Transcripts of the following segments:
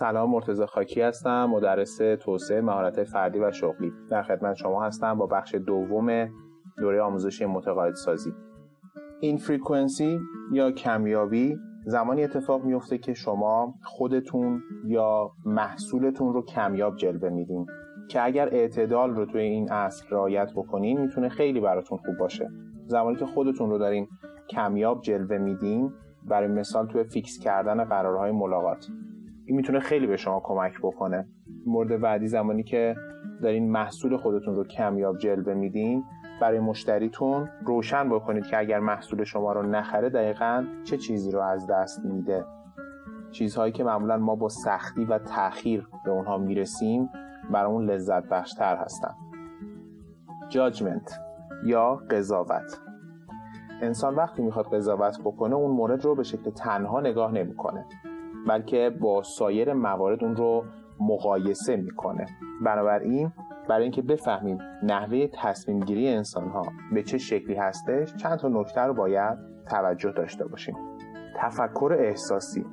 سلام مرتضی خاکی هستم مدرس توسعه مهارت فردی و شغلی. در خدمت شما هستم با بخش دوم دوره آموزشی متقاعد سازی این فریکونسی یا کمیابی زمانی اتفاق میفته که شما خودتون یا محصولتون رو کمیاب جلوه میدین. که اگر اعتدال رو توی این اصل رعایت بکنین می‌تونه خیلی براتون خوب باشه. زمانی که خودتون رو دارین کمیاب جلوه میدین برای مثال توی فیکس کردن قرارهای ملاقات. این می‌تونه خیلی به شما کمک بکنه. مورد بعدی زمانی که دارین محصول خودتون رو کمیاب جلوه میدین برای مشتریتون روشن بکنید که اگر محصول شما رو نخره دقیقا چه چیزی رو از دست میده. چیزهایی که معمولا ما با سختی و تاخیر به اونها می‌رسیم برامون لذت بخشتر هستن. جاجمنت یا قضاوت. انسان وقتی می‌خواد قضاوت بکنه اون مورد رو به شکل تنها نگاه نمی‌کنه. بلکه با سایر موارد اون رو مقایسه می‌کنه. بنابراین برای اینکه بفهمیم نحوه تصمیم گیری انسان ها به چه شکلی هستش چند تا نکته رو باید توجه داشته باشیم. تفکر احساسی.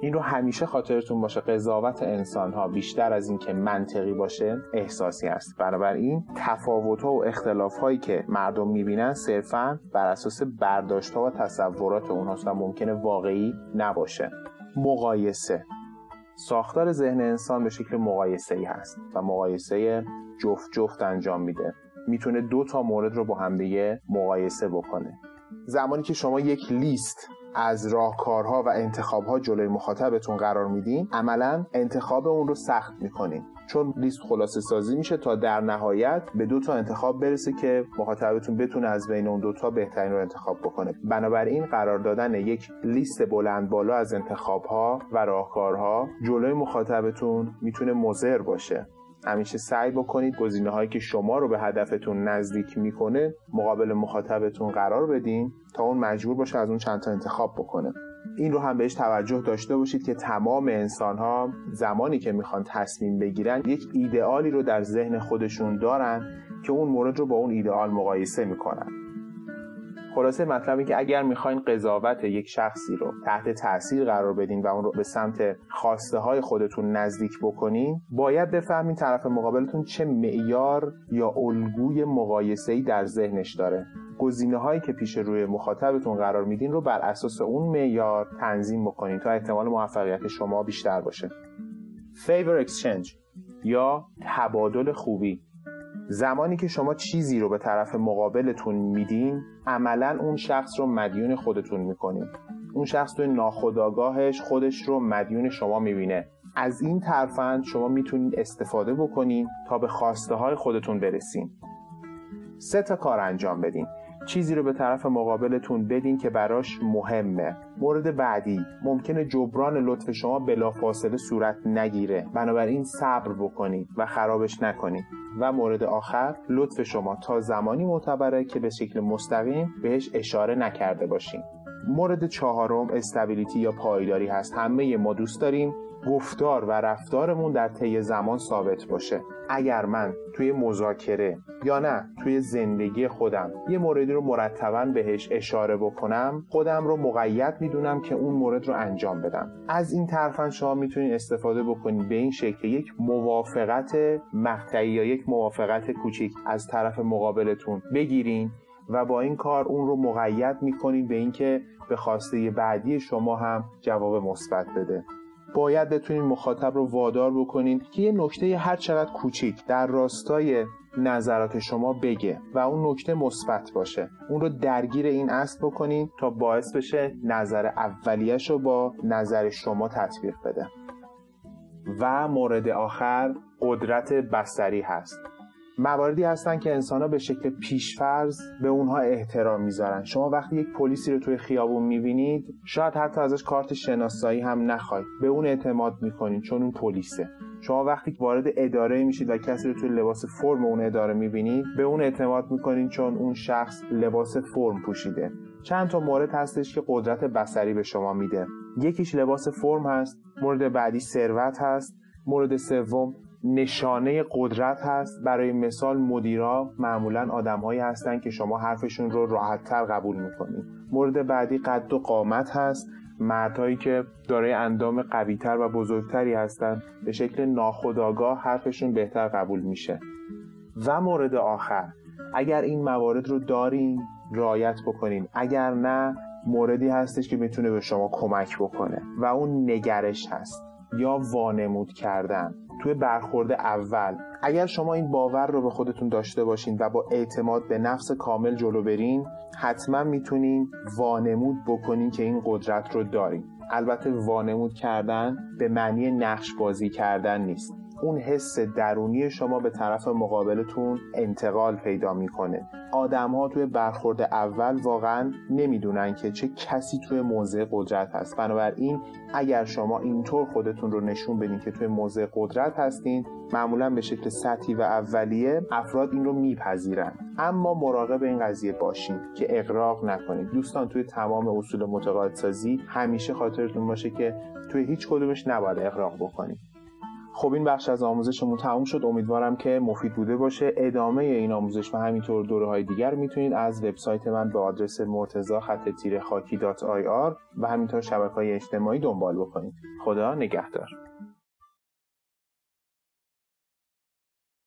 این رو همیشه خاطرتون باشه قضاوت انسان ها بیشتر از اینکه منطقی باشه احساسی است. بنابراین تفاوت ها و اختلاف هایی که مردم می‌بینن صرفا بر اساس برداشت ها و تصورات اونهاست و ممکنه واقعی نباشه. مقایسه. ساختار ذهن انسان به شکل مقایسه ای هست و مقایسه جفت جفت انجام میده. می‌تونه دو تا مورد رو با هم دیگه مقایسه بکنه. زمانی که شما یک لیست از راهکارها و انتخابها جلوی مخاطبتون قرار میدین عملا انتخاب اون رو سخت می‌کنین. چون لیست خلاصه سازی میشه تا در نهایت به دو تا انتخاب برسه که مخاطبتون بتونه از بین اون دوتا بهترین رو انتخاب بکنه. بنابراین قرار دادن یک لیست بلند بالا از انتخاب ها و راهکارها جلوی مخاطبتون می‌تونه مضر باشه. همیشه سعی بکنید گزینه هایی که شما رو به هدفتون نزدیک می‌کنه مقابل مخاطبتون قرار بدین تا اون مجبور باشه از اون چند تا انتخاب بکنه. این رو هم بهش توجه داشته باشید که تمام انسان ها زمانی که می‌خوان تصمیم بگیرن یک ایدئالی رو در ذهن خودشون دارن که اون مورد رو با اون ایدئال مقایسه می‌کنن. خلاصه مطلبی که اگر می‌خواین قضاوت یک شخصی رو تحت تاثیر قرار بدین و اون رو به سمت خواسته های خودتون نزدیک بکنین باید بفهمین طرف مقابلتون چه معیار یا الگوی مقایسه‌ای در ذهنش داره. گزینه هایی که پیش روی مخاطبتون قرار میدین رو بر اساس اون معیار تنظیم بکنین تا احتمال موفقیت شما بیشتر باشه. Favor exchange یا تبادل خوبی. زمانی که شما چیزی رو به طرف مقابلتون میدین عملا اون شخص رو مدیون خودتون می‌کنین. اون شخص توی ناخداگاهش خودش رو مدیون شما می‌بینه. از این ترفند شما می‌تونید استفاده بکنین تا به خواسته های خودتون برسین. سه تا کار انجام بدین. چیزی رو به طرف مقابلتون بدین که براش مهمه. مورد بعدی ممکنه جبران لطف شما بلافاصله صورت نگیره. بنابراین صبر بکنید و خرابش نکنید و مورد آخر لطف شما تا زمانی معتبره که به شکل مستقیم بهش اشاره نکرده باشین مورد چهارم استابیلیتی یا پایداری هست. همه ما دوست داریم گفتار و رفتارمون در طی زمان ثابت باشه. اگر من توی مذاکره یا نه توی زندگی خودم یه موردی رو مرتبا بهش اشاره بکنم خودم رو مقید می‌دونم که اون مورد رو انجام بدم. از این طرفا شما می‌تونید استفاده بکنید به این شکل یک موافقت مقطعی یا یک موافقت کوچیک از طرف مقابلتون بگیرین و با این کار اون رو مقید می‌کنید به اینکه به خواسته بعدی شما هم جواب مثبت بده. باید بتونین مخاطب رو وادار بکنین که یه نکته هر چقدر کوچیک در راستای نظرات شما بگه و اون نکته مثبت باشه. اون رو درگیر این اصل بکنین تا باعث بشه نظر اولیش رو با نظر شما تطبیق بده. و مورد آخر قدرت بستری هست. مواردی هستن که انسان ها به شکل پیشفرض به اونها احترام می‌ذارن. شما وقتی یک پلیسی رو توی خیابون می‌بینید شاید حتی ازش کارت شناسایی هم نخواید. به اون اعتماد می‌کنید چون اون پلیسه. شما وقتی وارد اداره میشید و کسی رو توی لباس فرم اون اداره می‌بینید به اون اعتماد می‌کنید چون اون شخص لباس فرم پوشیده. چند تا مورد هستش که قدرت بسری به شما میده. یکیش لباس فرم هست مورد بعدی ثروت هست مورد سوم نشانه قدرت هست. برای مثال مدیرا معمولا آدمهایی هستند که شما حرفشون رو راحتتر قبول می‌کنید. مورد بعدی قد و قامت هست. مردهایی که دارای اندام قویتر و بزرگتری هستند به شکل ناخودآگاه حرفشون بهتر قبول میشه. و مورد آخر اگر این موارد رو دارین رعایت بکنین. اگر نه موردی هستش که می‌تونه به شما کمک بکنه. و اون نگرش هست یا وانمود کردن. توی برخورد اول. اگر شما این باور رو به خودتون داشته باشین و با اعتماد به نفس کامل جلو برین حتما می‌تونین وانمود بکنین که این قدرت رو دارین. البته وانمود کردن به معنی نقش بازی کردن نیست. اون حس درونی شما به طرف مقابلتون انتقال پیدا می‌کنه. آدم ها توی برخورد اول واقعا نمی‌دونن که چه کسی توی موضع قدرت هست. بنابراین اگر شما اینطور خودتون رو نشون بدین که توی موضع قدرت هستین معمولا به شکل سطحی و اولیه افراد این رو میپذیرن. اما مراقب این قضیه باشین که اقراق نکنید. دوستان توی تمام اصول متقاعدسازی همیشه خاطرتون باشه که توی هیچ کدومش نباید اقراق بکنید. خب این بخش از آموزشمون تموم شد. امیدوارم که مفید بوده باشه. ادامه این آموزش و همینطور دوره های دیگر می‌تونید از وبسایت من به آدرس مرتزا خط تیره خاکی و همینطور شبکه های اجتماعی دنبال بکنید. خدا نگهدار.